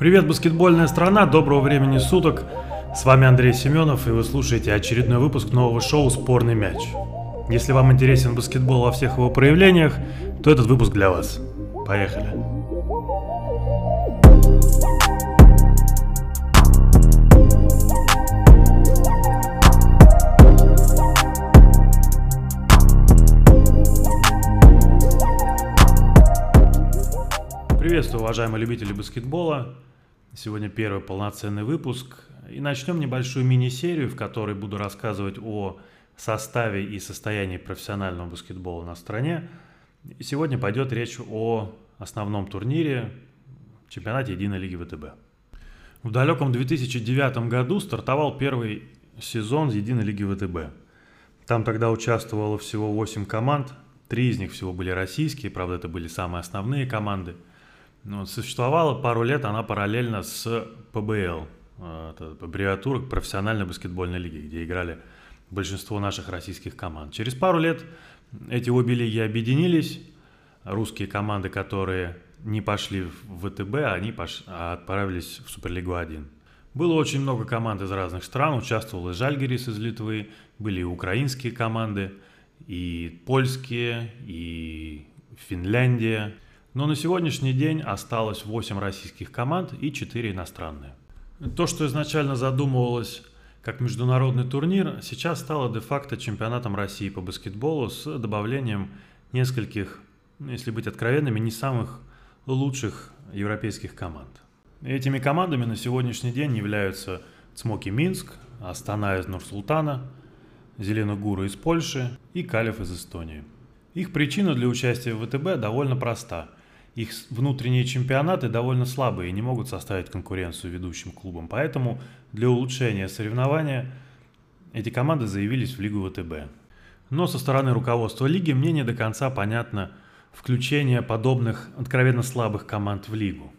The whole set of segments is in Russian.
Привет, баскетбольная страна, доброго времени суток. С вами Андрей Семенов, и вы слушаете очередной выпуск нового шоу «Спорный мяч». Если вам интересен баскетбол во всех его проявлениях, то этот выпуск для вас. Поехали. Приветствую, уважаемые любители баскетбола. Сегодня первый полноценный выпуск. И начнем небольшую мини-серию, в которой буду рассказывать о составе и состоянии профессионального баскетбола на стране. И сегодня пойдет речь о основном турнире чемпионате Единой лиги ВТБ. В далеком 2009 году стартовал первый сезон Единой лиги ВТБ. Там тогда участвовало всего 8 команд, три из них всего были российские, правда это были самые основные команды – ну, существовала пару лет она параллельно с ПБЛ, это аббревиатура профессиональной баскетбольной лиги, где играли большинство наших российских команд. Через пару лет эти обе лиги объединились. Русские команды, которые не пошли в ВТБ, они пош... а отправились в Суперлигу 1. Было очень много команд из разных стран, участвовал и Жальгерис из Литвы, были и украинские команды, и польские, и Финляндия – но на сегодняшний день осталось 8 российских команд и 4 иностранные. То, что изначально задумывалось как международный турнир, сейчас стало де-факто чемпионатом России по баскетболу с добавлением нескольких, если быть откровенными, не самых лучших европейских команд. Этими командами на сегодняшний день являются Цмоки Минск, Астана из Нур-Султана, Зеленогура из Польши и Калев из Эстонии. Их причина для участия в ВТБ довольно проста – их внутренние чемпионаты довольно слабые и не могут составить конкуренцию ведущим клубам. Поэтому для улучшения соревнования эти команды заявились в Лигу ВТБ. Но со стороны руководства лиги мне не до конца понятно включение подобных откровенно слабых команд в лигу.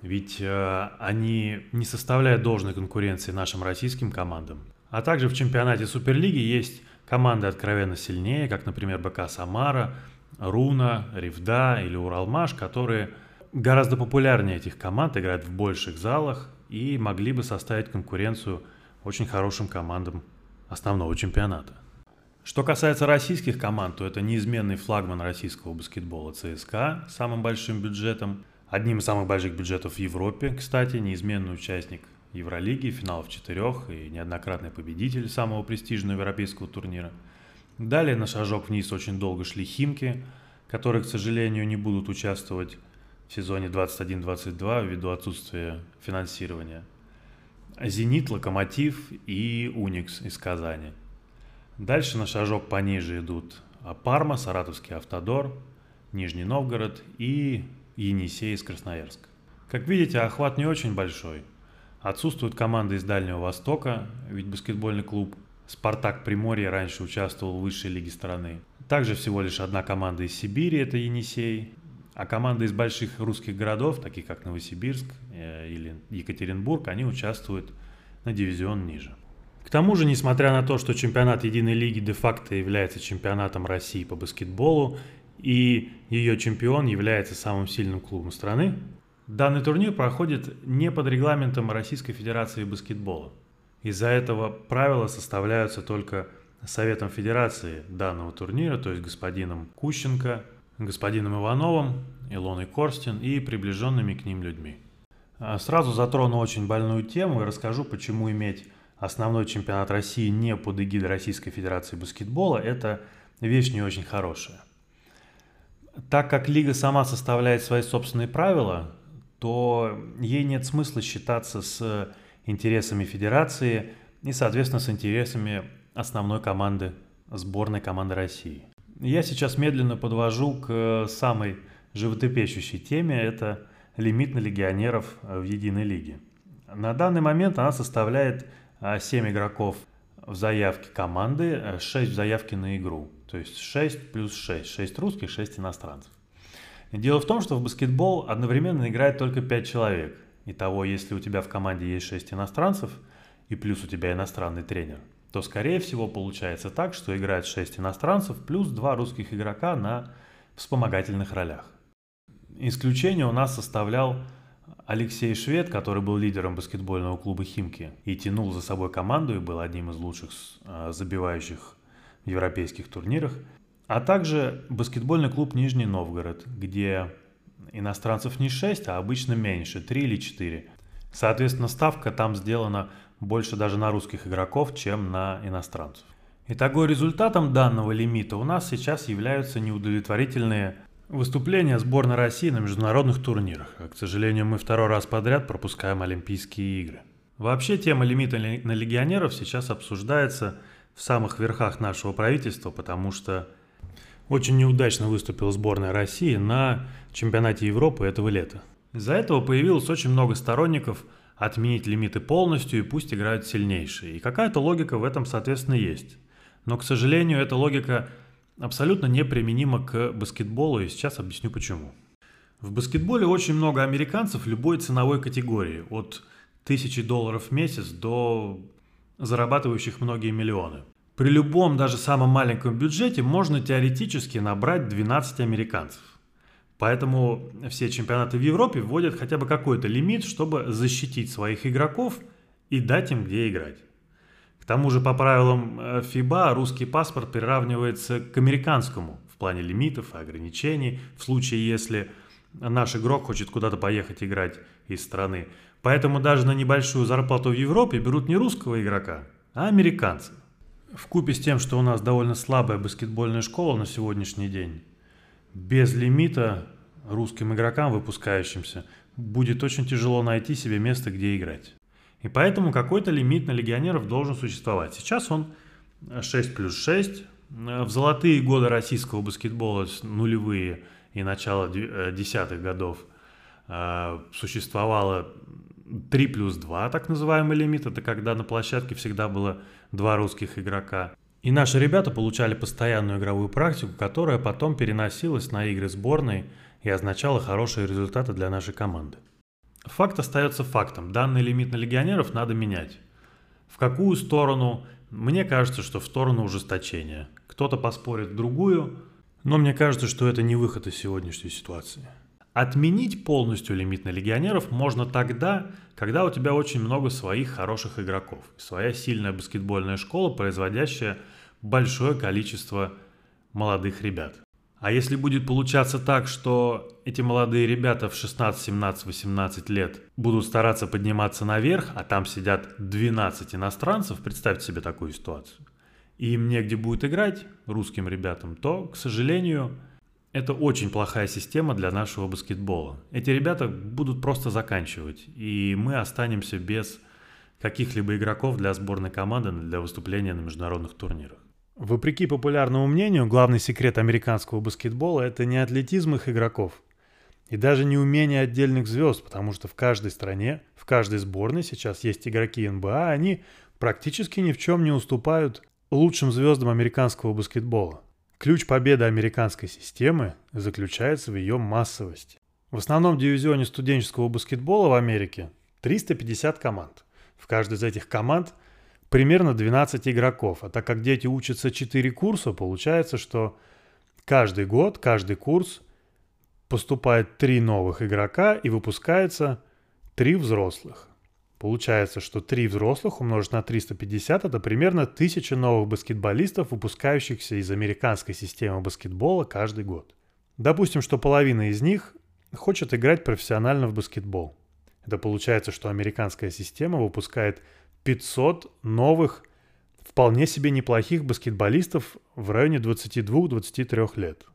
Ведь э, они не составляют должной конкуренции нашим российским командам. А также в чемпионате Суперлиги есть команды откровенно сильнее, как, например, БК Самара – Руна, Ревда или Уралмаш, которые гораздо популярнее этих команд, играют в больших залах и могли бы составить конкуренцию очень хорошим командам основного чемпионата. Что касается российских команд, то это неизменный флагман российского баскетбола ЦСКА с самым большим бюджетом, одним из самых больших бюджетов в Европе, кстати, неизменный участник Евролиги, финалов четырех и неоднократный победитель самого престижного европейского турнира – Далее на шажок вниз очень долго шли Химки, которые, к сожалению, не будут участвовать в сезоне 21-22 ввиду отсутствия финансирования. Зенит, Локомотив и Уникс из Казани. Дальше на шажок пониже идут Парма, Саратовский Автодор, Нижний Новгород и Енисей из Красноярска. Как видите, охват не очень большой. Отсутствуют команды из Дальнего Востока, ведь баскетбольный клуб Спартак Приморье раньше участвовал в высшей лиге страны. Также всего лишь одна команда из Сибири, это Енисей. А команды из больших русских городов, таких как Новосибирск э, или Екатеринбург, они участвуют на дивизион ниже. К тому же, несмотря на то, что чемпионат Единой Лиги де-факто является чемпионатом России по баскетболу, и ее чемпион является самым сильным клубом страны, данный турнир проходит не под регламентом Российской Федерации баскетбола – из-за этого правила составляются только Советом Федерации данного турнира, то есть господином Кущенко, господином Ивановым, Илоной Корстин и приближенными к ним людьми. А сразу затрону очень больную тему и расскажу, почему иметь основной чемпионат России не под эгидой Российской Федерации баскетбола – это вещь не очень хорошая. Так как лига сама составляет свои собственные правила, то ей нет смысла считаться с интересами федерации и, соответственно, с интересами основной команды, сборной команды России. Я сейчас медленно подвожу к самой животрепещущей теме, это лимит на легионеров в единой лиге. На данный момент она составляет 7 а, игроков в заявке команды, 6 в заявке на игру. То есть 6 плюс 6. 6 русских, 6 иностранцев. Дело в том, что в баскетбол одновременно играет только 5 человек. Итого, если у тебя в команде есть 6 иностранцев, и плюс у тебя иностранный тренер, то, скорее всего, получается так, что играет 6 иностранцев плюс 2 русских игрока на вспомогательных ролях. Исключение у нас составлял Алексей Швед, который был лидером баскетбольного клуба «Химки» и тянул за собой команду и был одним из лучших э, забивающих в европейских турнирах, а также баскетбольный клуб «Нижний Новгород», где иностранцев не 6, а обычно меньше, 3 или 4. Соответственно, ставка там сделана больше даже на русских игроков, чем на иностранцев. Итого результатом данного лимита у нас сейчас являются неудовлетворительные выступления сборной России на международных турнирах. К сожалению, мы второй раз подряд пропускаем Олимпийские игры. Вообще тема лимита на легионеров сейчас обсуждается в самых верхах нашего правительства, потому что очень неудачно выступила сборная России на чемпионате Европы этого лета. Из-за этого появилось очень много сторонников отменить лимиты полностью и пусть играют сильнейшие. И какая-то логика в этом, соответственно, есть. Но, к сожалению, эта логика абсолютно неприменима к баскетболу, и сейчас объясню почему. В баскетболе очень много американцев любой ценовой категории, от тысячи долларов в месяц до зарабатывающих многие миллионы. При любом, даже самом маленьком бюджете можно теоретически набрать 12 американцев. Поэтому все чемпионаты в Европе вводят хотя бы какой-то лимит, чтобы защитить своих игроков и дать им где играть. К тому же по правилам э, русский паспорт приравнивается к американскому в плане лимитов и ограничений в случае, если наш игрок хочет куда-то поехать играть из страны. Поэтому даже на небольшую зарплату в Европе берут не русского игрока, а американца. В купе с тем, что у нас довольно слабая баскетбольная школа на сегодняшний день, без лимита русским игрокам, выпускающимся, будет очень тяжело найти себе место, где играть. И поэтому какой-то лимит на легионеров должен существовать. Сейчас он 6 плюс 6. В золотые годы российского баскетбола, нулевые и начало э, десятых годов, э, существовало 3 плюс 2, так называемый лимит. Это когда на площадке всегда было два русских игрока. И наши ребята получали постоянную игровую практику, которая потом переносилась на игры сборной и означала хорошие результаты для нашей команды. Факт остается фактом. Данный лимит на легионеров надо менять. В какую сторону? Мне кажется, что в сторону ужесточения. Кто-то поспорит в другую, но мне кажется, что это не выход из сегодняшней ситуации. Отменить полностью лимит на легионеров можно тогда, когда у тебя очень много своих хороших игроков. Своя сильная баскетбольная школа, производящая большое количество молодых ребят. А если будет получаться так, что эти молодые ребята в 16, 17, 18 лет будут стараться подниматься наверх, а там сидят 12 иностранцев, представьте себе такую ситуацию, и им негде будет играть, русским ребятам, то, к сожалению, это очень плохая система для нашего баскетбола. Эти ребята будут просто заканчивать, и мы останемся без каких-либо игроков для сборной команды для выступления на международных турнирах. Вопреки популярному мнению, главный секрет американского баскетбола – это не атлетизм их игроков. И даже не умение отдельных звезд, потому что в каждой стране, в каждой сборной сейчас есть игроки НБА, они практически ни в чем не уступают лучшим звездам американского баскетбола. Ключ победы американской системы заключается в ее массовости. В основном дивизионе студенческого баскетбола в Америке 350 команд. В каждой из этих команд – примерно 12 игроков. А так как дети учатся 4 курса, получается, что каждый год, каждый курс поступает 3 новых игрока и выпускается 3 взрослых. Получается, что 3 взрослых умножить на 350 это примерно 1000 новых баскетболистов, выпускающихся из американской системы баскетбола каждый год. Допустим, что половина из них хочет играть профессионально в баскетбол. Это получается, что американская система выпускает 500 новых, вполне себе неплохих баскетболистов в районе 22-23 лет.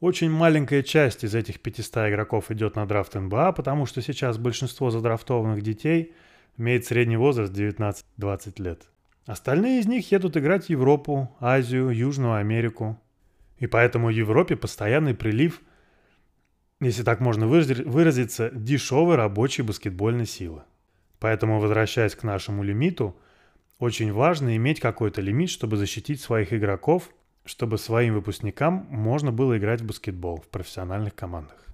Очень маленькая часть из этих 500 игроков идет на драфт НБА, потому что сейчас большинство задрафтованных детей имеет средний возраст 19-20 лет. Остальные из них едут играть в Европу, Азию, Южную Америку. И поэтому в Европе постоянный прилив, если так можно выразиться, дешевой рабочей баскетбольной силы. Поэтому, возвращаясь к нашему лимиту, очень важно иметь какой-то лимит, чтобы защитить своих игроков, чтобы своим выпускникам можно было играть в баскетбол в профессиональных командах.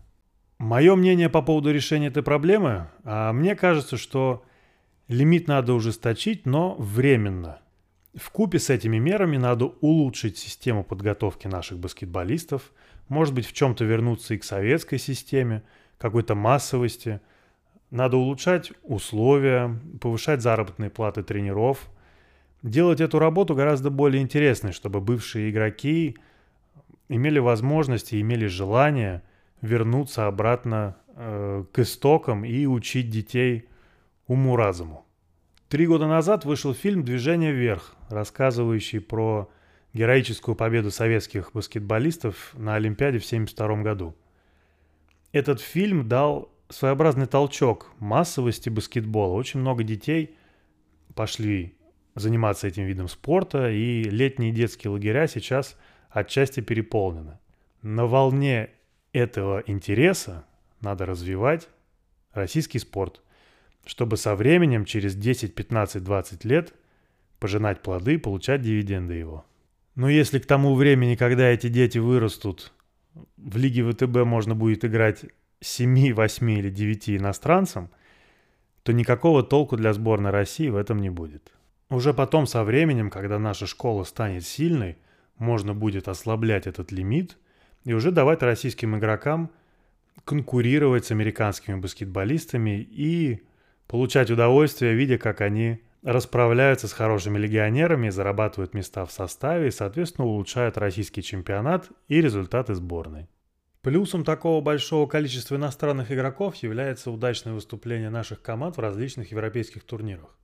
Мое мнение по поводу решения этой проблемы, а мне кажется, что лимит надо ужесточить, но временно. В купе с этими мерами надо улучшить систему подготовки наших баскетболистов, может быть в чем-то вернуться и к советской системе, какой-то массовости – Надо улучшать условия, повышать заработные платы тренеров, делать эту работу гораздо более интересной, чтобы бывшие игроки имели возможность и имели желание вернуться обратно э, к истокам и учить детей уму-разуму. Три года назад вышел фильм «Движение вверх», рассказывающий про героическую победу советских баскетболистов на Олимпиаде в 1972 году. Этот фильм дал своеобразный толчок массовости баскетбола. Очень много детей пошли заниматься этим видом спорта, и летние детские лагеря сейчас отчасти переполнены. На волне этого интереса надо развивать российский спорт, чтобы со временем, через 10, 15, 20 лет, пожинать плоды, получать дивиденды его. Но если к тому времени, когда эти дети вырастут, в Лиге ВТБ можно будет играть 7, 8 или 9 иностранцам, то никакого толку для сборной России в этом не будет. Уже потом, со временем, когда наша школа станет сильной, можно будет ослаблять этот лимит и уже давать российским игрокам конкурировать с американскими баскетболистами и получать удовольствие, видя, как они расправляются с хорошими легионерами, зарабатывают места в составе и, соответственно, улучшают российский чемпионат и результаты сборной. Плюсом такого большого количества иностранных игроков является удачное выступление наших команд в различных европейских турнирах.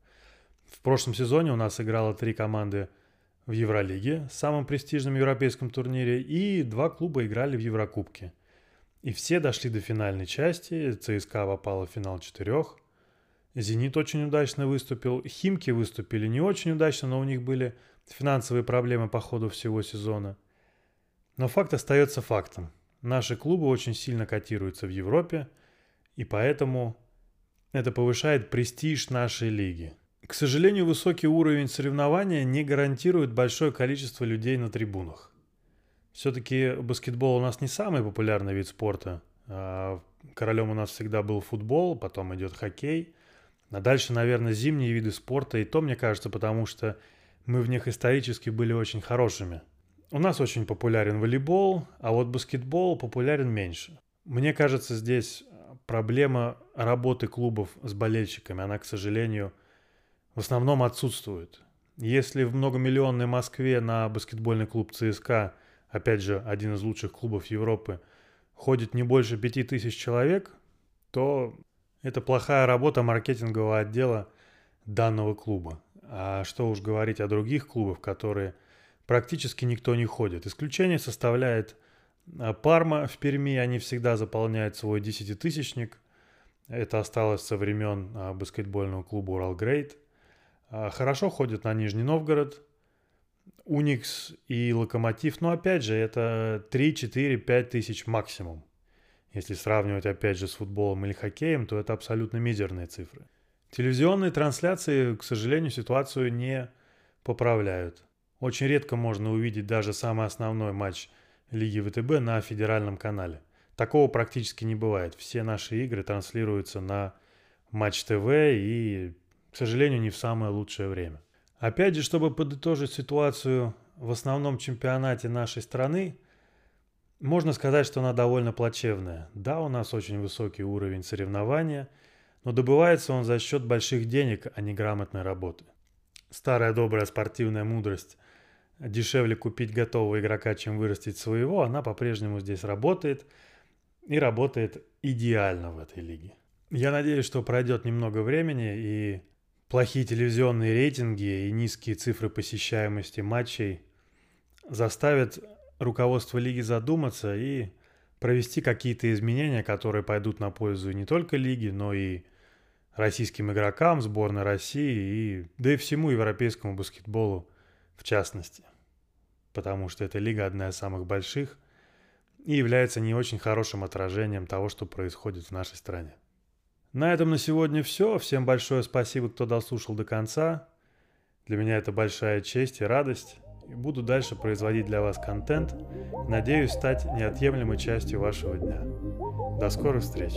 В прошлом сезоне у нас играло три команды в Евролиге, самом престижном европейском турнире, и два клуба играли в Еврокубке. И все дошли до финальной части, ЦСКА попала в финал четырех – Зенит очень удачно выступил. Химки выступили не очень удачно, но у них были финансовые проблемы по ходу всего сезона. Но факт остается фактом. Наши клубы очень сильно котируются в Европе, и поэтому это повышает престиж нашей лиги. К сожалению, высокий уровень соревнования не гарантирует большое количество людей на трибунах. Все-таки баскетбол у нас не самый популярный вид спорта. А королем у нас всегда был футбол, потом идет хоккей – а дальше, наверное, зимние виды спорта, и то, мне кажется, потому что мы в них исторически были очень хорошими. У нас очень популярен волейбол, а вот баскетбол популярен меньше. Мне кажется, здесь проблема работы клубов с болельщиками, она, к сожалению, в основном отсутствует. Если в многомиллионной Москве на баскетбольный клуб ЦСКА, опять же, один из лучших клубов Европы, ходит не больше пяти тысяч человек, то это плохая работа маркетингового отдела данного клуба. А что уж говорить о других клубах, которые практически никто не ходит. Исключение составляет а, Парма в Перми, они всегда заполняют свой десятитысячник. Это осталось со времен а, баскетбольного клуба Урал Грейт. А, хорошо ходят на Нижний Новгород, Уникс и Локомотив, но опять же это 3, 4, 5 тысяч максимум. Если сравнивать опять же с футболом или хоккеем, то это абсолютно мизерные цифры. Телевизионные трансляции, к сожалению, ситуацию не поправляют. Очень редко можно увидеть даже самый основной матч Лиги ВТБ на федеральном канале. Такого практически не бывает. Все наши игры транслируются на Матч ТВ и, к сожалению, не в самое лучшее время. Опять же, чтобы подытожить ситуацию в основном чемпионате нашей страны, можно сказать, что она довольно плачевная. Да, у нас очень высокий уровень соревнования, но добывается он за счет больших денег, а не грамотной работы. Старая добрая спортивная мудрость дешевле купить готового игрока, чем вырастить своего, она по-прежнему здесь работает и работает идеально в этой лиге. Я надеюсь, что пройдет немного времени и плохие телевизионные рейтинги и низкие цифры посещаемости матчей заставят руководство лиги задуматься и провести какие-то изменения, которые пойдут на пользу не только лиги, но и российским игрокам, сборной России, и, да и всему европейскому баскетболу в частности. Потому что эта лига одна из самых больших и является не очень хорошим отражением того, что происходит в нашей стране. На этом на сегодня все. Всем большое спасибо, кто дослушал до конца. Для меня это большая честь и радость и буду дальше производить для вас контент. Надеюсь стать неотъемлемой частью вашего дня. До скорых встреч!